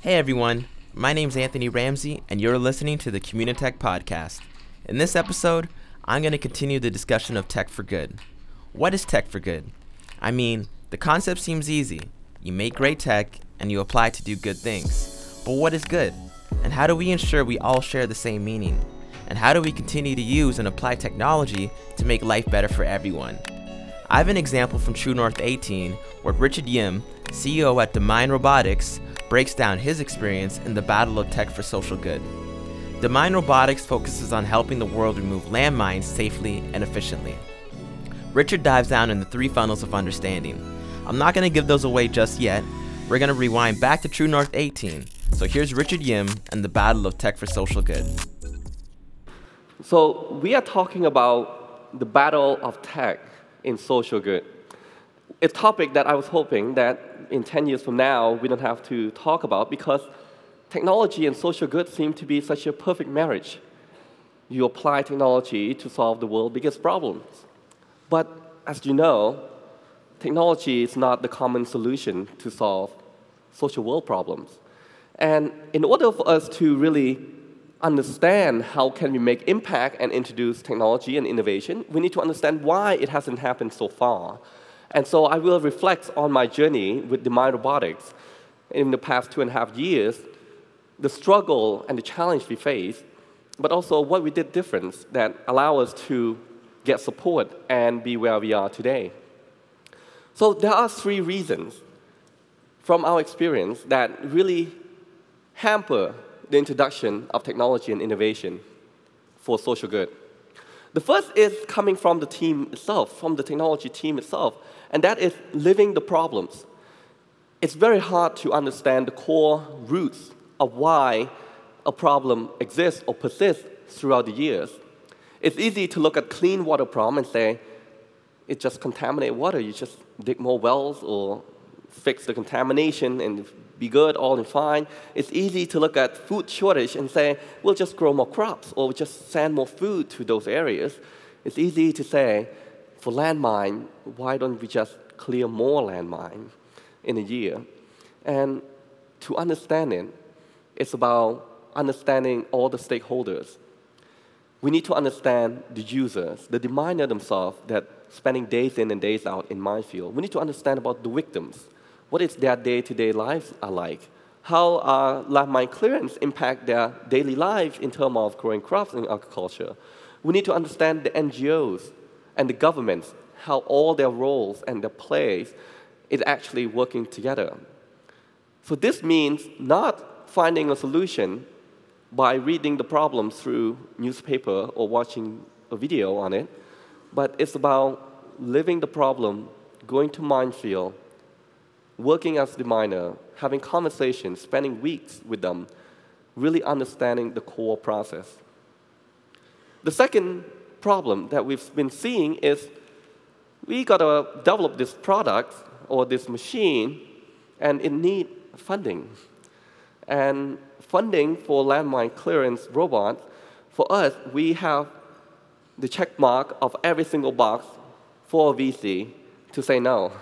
Hey everyone, my name's Anthony Ramsey, and you're listening to the Communitech Podcast. In this episode, I'm going to continue the discussion of tech for good. What is tech for good? I mean, the concept seems easy. You make great tech and you apply to do good things. But what is good? And how do we ensure we all share the same meaning? And how do we continue to use and apply technology to make life better for everyone? I have an example from True North 18 where Richard Yim, CEO at Demine Robotics, breaks down his experience in the battle of tech for social good. Demine Robotics focuses on helping the world remove landmines safely and efficiently. Richard dives down in the three funnels of understanding. I'm not going to give those away just yet. We're going to rewind back to True North 18. So here's Richard Yim and the battle of tech for social good. So we are talking about the battle of tech in social good. A topic that I was hoping that in 10 years from now we don't have to talk about because technology and social good seem to be such a perfect marriage. You apply technology to solve the world's biggest problems. But as you know, technology is not the common solution to solve social world problems. And in order for us to really understand how can we make impact and introduce technology and innovation, we need to understand why it hasn't happened so far. And so I will reflect on my journey with Demine Robotics in the past two and a half years, the struggle and the challenge we faced, but also what we did different that allow us to get support and be where we are today. So there are three reasons from our experience that really hamper the introduction of technology and innovation for social good. The first is coming from the team itself, from the technology team itself, and that is living the problems. It's very hard to understand the core roots of why a problem exists or persists throughout the years. It's easy to look at clean water problem and say, it just contaminated water. You just dig more wells or fix the contamination and be good, all in fine. It's easy to look at food shortage and say, we'll just grow more crops or we'll just send more food to those areas. It's easy to say, for landmine, why don't we just clear more landmine in a year? And to understand it, it's about understanding all the stakeholders. We need to understand the users, the deminer themselves that spending days in and days out in minefield. We need to understand about the victims. What is their day-to-day lives are like? How are landmine clearance impact their daily lives in terms of growing crops and agriculture? We need to understand the NGOs and the governments, how all their roles and their plays is actually working together. So this means not finding a solution by reading the problem through newspaper or watching a video on it, but it's about living the problem, going to minefield, working as the miner, having conversations, spending weeks with them, really understanding the core process. The second problem that we've been seeing is we gotta develop this product or this machine, and it need funding. And funding for landmine clearance robots, for us, we have the check mark of every single box for a VC to say no.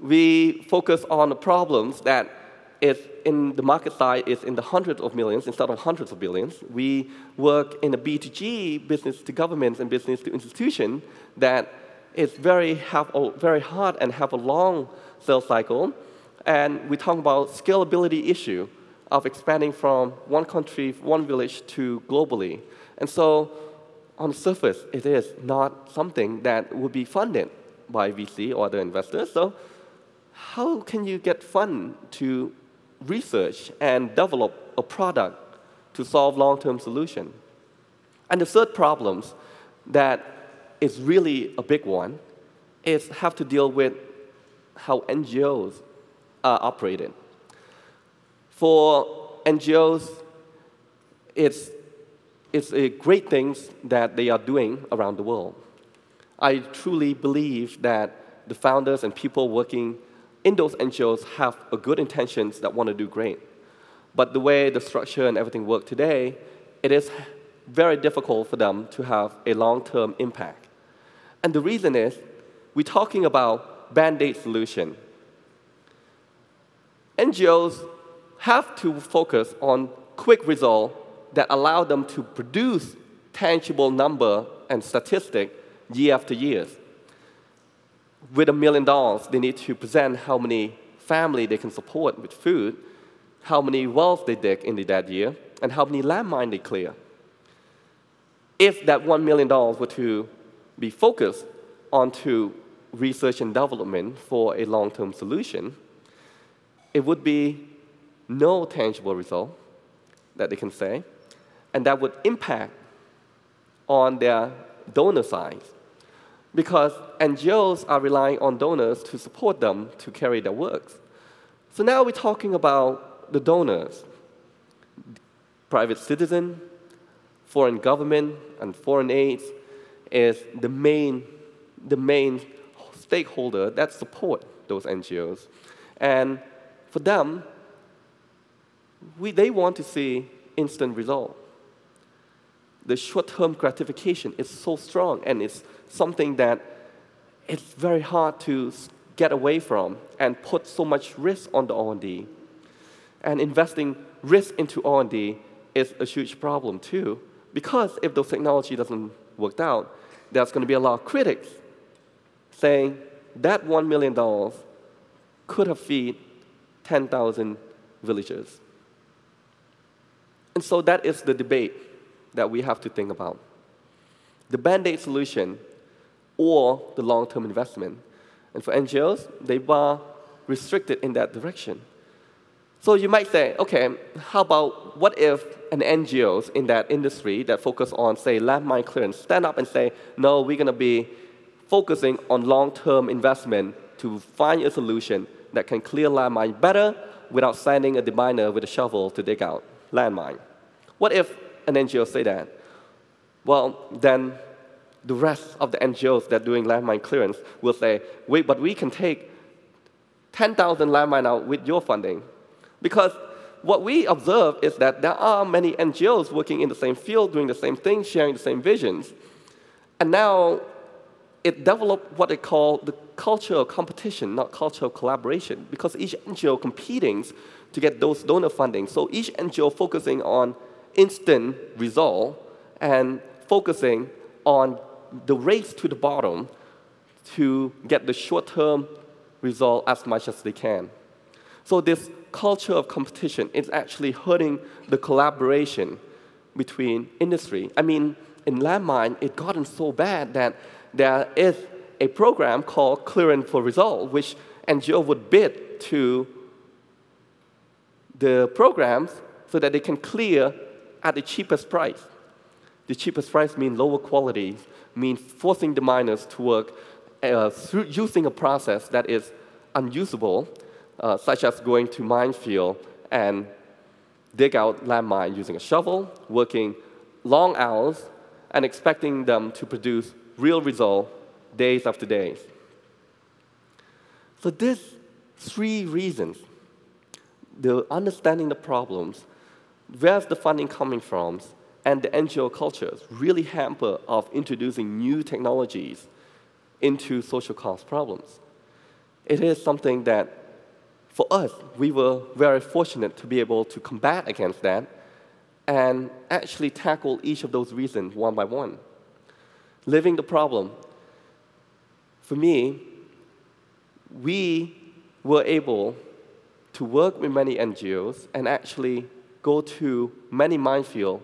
We focus on the problems that is in the market side is in the hundreds of millions instead of hundreds of billions. We work in a B2G, business to governments and business to institution, that is very, have a, very hard and have a long sales cycle. And we talk about scalability issue of expanding from one country, one village to globally. And so on the surface, it is not something that would be funded by VC or other investors. So how can you get fund to research and develop a product to solve long-term solution? And the third problem that is really a big one is have to deal with how NGOs are operated. For NGOs, it's, it's a great things that they are doing around the world. I truly believe that the founders and people working in those NGOs have a good intentions that want to do great. But the way the structure and everything work today, it is very difficult for them to have a long-term impact. And the reason is, we're talking about band-aid solution. NGOs have to focus on quick results that allow them to produce tangible number and statistic year after year. With a million dollars, they need to present how many family they can support with food, how many wells they dig in the that year, and how many landmines they clear. If that $1 million were to be focused onto research and development for a long-term solution, it would be no tangible result that they can say, and that would impact on their donor side. Because NGOs are relying on donors to support them to carry their works. So now we're talking about the donors, private citizen, foreign government, and foreign aids is the main, the main stakeholder that support those NGOs. And for them, we, they want to see instant result. The short-term gratification is so strong, and it's something that it's very hard to get away from and put so much risk on the R&D. And investing risk into R&D is a huge problem too, because if those technology doesn't work out, there's going to be a lot of critics saying that $1 million could have fed 10,000 villagers. And so that is the debate that we have to think about. The band-aid solution or the long-term investment. And for NGOs, they are restricted in that direction. So you might say, okay, how about what if an NGOs in that industry that focus on, say, landmine clearance stand up and say, no, we're going to be focusing on long-term investment to find a solution that can clear landmine better without sending a deminer with a shovel to dig out landmine. What if an NGO say that? Well, then the rest of the NGOs that are doing landmine clearance will say, wait, but we can take 10,000 landmine out with your funding. Because what we observe is that there are many NGOs working in the same field, doing the same thing, sharing the same visions. And now it developed what they call the culture of competition, not culture of collaboration, because each NGO competing to get those donor funding. So each NGO focusing on instant result and focusing on the race to the bottom to get the short-term result as much as they can. So this culture of competition is actually hurting the collaboration between industry. I mean, in landmine, it gotten so bad that there is a program called Clearance for Result, which NGO would bid to the programs so that they can clear at the cheapest price. The cheapest price means lower quality, means forcing the miners to work uh, through using a process that is unusable, uh, such as going to minefield and dig out landmine using a shovel, working long hours, and expecting them to produce real result days after days. So these three reasons, the understanding the problems, where's the funding coming from, and the NGO cultures really hamper of introducing new technologies into social cause problems. It is something that, for us, we were very fortunate to be able to combat against that and actually tackle each of those reasons one by one. Living the problem, for me, we were able to work with many NGOs and actually go to many minefields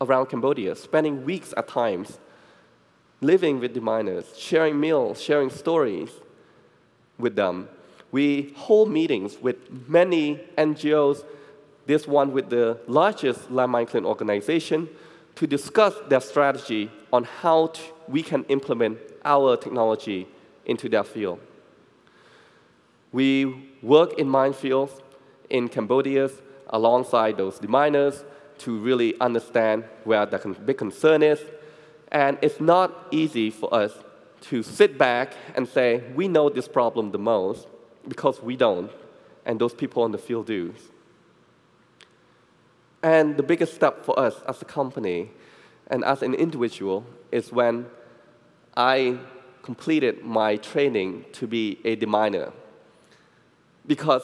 around Cambodia, spending weeks at times living with the miners, sharing meals, sharing stories with them. We hold meetings with many NGOs, this one with the largest landmine clean organization, to discuss their strategy on how to, we can implement our technology into their field. We work in minefields in Cambodia alongside those miners to really understand where the big concern is. And it's not easy for us to sit back and say, we know this problem the most, because we don't, and those people on the field do. And the biggest step for us as a company and as an individual is when I completed my training to be a deminer. Because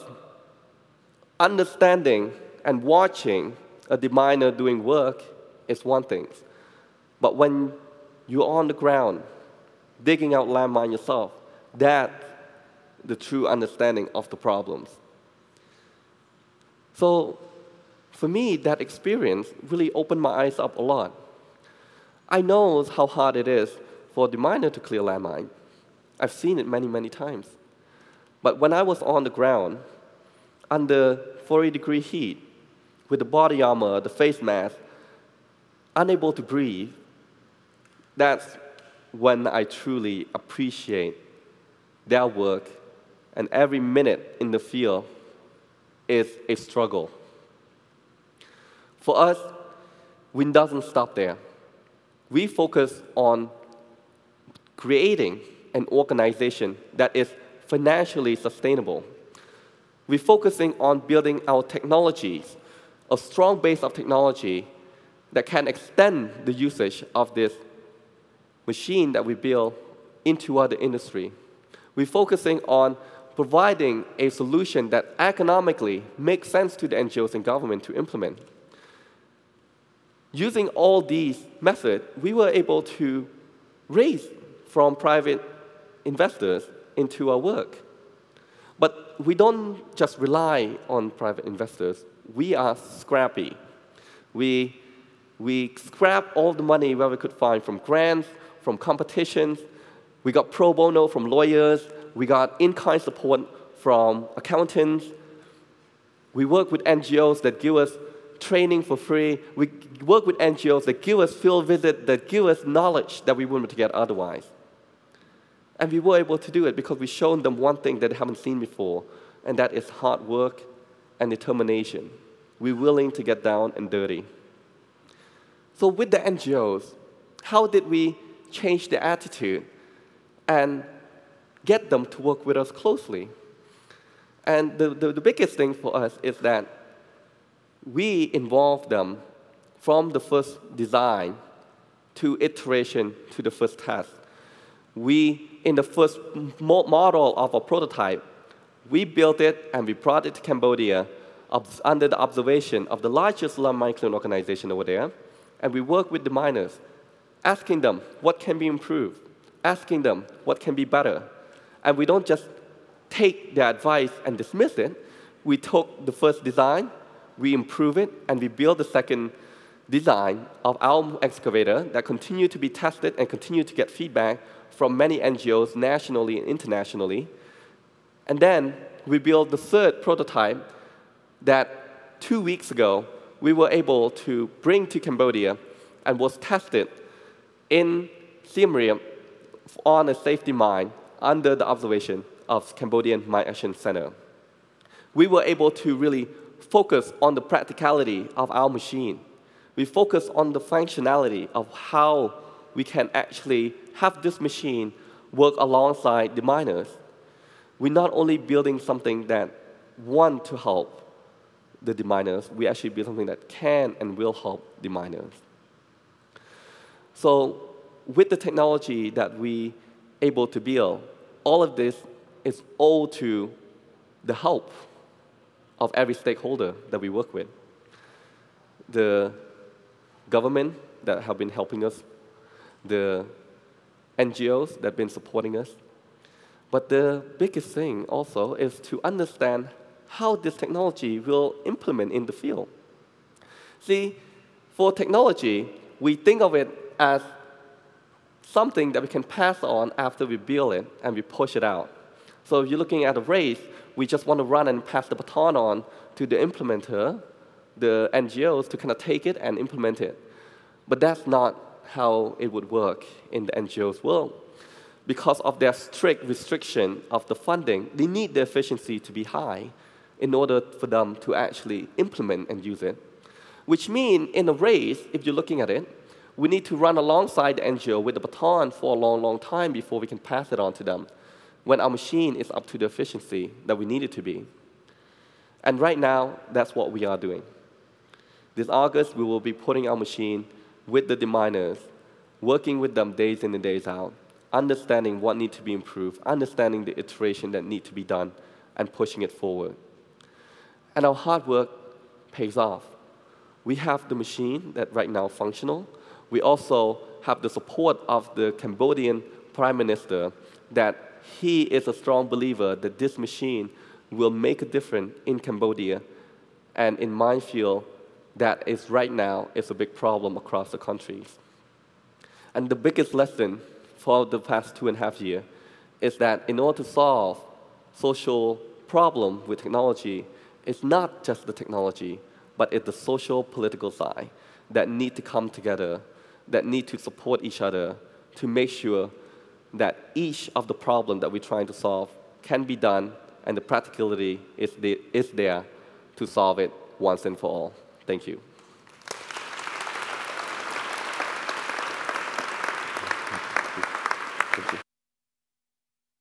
understanding and watching a deminer doing work is one thing. But when you're on the ground, digging out landmine yourself, that's the true understanding of the problems. So for me, that experience really opened my eyes up a lot. I know how hard it is for a miner to clear landmine. I've seen it many, many times. But when I was on the ground, under 40 degree heat, with the body armor, the face mask, unable to breathe, that's when I truly appreciate their work, and every minute in the field is a struggle. For us, we doesn't stop there. We focus on creating an organization that is financially sustainable. We're focusing on building our technologies, a strong base of technology that can extend the usage of this machine that we build into other industry. We're focusing on providing a solution that economically makes sense to the NGOs and government to implement. Using all these methods, we were able to raise from private investors into our work. But we don't just rely on private investors. We are scrappy. We, we scrap all the money where we could find from grants, from competitions. We got pro bono from lawyers. We got in-kind support from accountants. We work with NGOs that give us training for free. We work with NGOs that give us field visits, that give us knowledge that we wouldn't get otherwise. And we were able to do it because we shown them one thing that they haven't seen before, and that is hard work and determination. We're willing to get down and dirty. So with the NGOs, how did we change the attitude and get them to work with us closely? And the, the, the biggest thing for us is that we involve them from the first design to iteration to the first test. We, in the first model of a prototype, we built it and we brought it to Cambodia under the observation of the largest landmine clearing organization over there. And we work with the miners, asking them what can be improved, asking them what can be better. And we don't just take their advice and dismiss it. We took the first design, we improve it, and we build the second design of our excavator that continue to be tested and continue to get feedback from many NGOs nationally and internationally. And then we built the third prototype that two weeks ago we were able to bring to Cambodia and was tested in Siem Reap on a safety mine under the observation of Cambodian Mine Action Center. We were able to really focus on the practicality of our machine. We focus on the functionality of how we can actually have this machine work alongside the miners. We're not only building something that want to help the miners, we actually build something that can and will help the miners. So with the technology that we able to build, all of this is all to the help of every stakeholder that we work with. The government that have been helping us, the NGOs that have been supporting us. But the biggest thing also is to understand how this technology will implement in the field. See, for technology, we think of it as something that we can pass on after we build it and we push it out. So if you're looking at a race, we just want to run and pass the baton on to the implementer, the NGOs, to kind of take it and implement it. But that's not how it would work in the NGOs world. Because of their strict restriction of the funding, they need the efficiency to be high in order for them to actually implement and use it. Which means in a race, if you're looking at it, we need to run alongside the NGO with the baton for a long, long time before we can pass it on to them when our machine is up to the efficiency that we need it to be. And right now, that's what we are doing. This August, we will be putting our machine with the deminers, working with them days in and days out, understanding what needs to be improved, understanding the iteration that need to be done, and pushing it forward. And our hard work pays off. We have the machine that right now functional. We also have the support of the Cambodian Prime Minister that he is a strong believer that this machine will make a difference in Cambodia and in minefield that is right now is a big problem across the countries. And the biggest lesson for the past two and a half years is that in order to solve social problem with technology, it's not just the technology, but it's the social political side that need to come together, that need to support each other to make sure that each of the problem that we're trying to solve can be done and the practicality is, the, is there to solve it once and for all. Thank you.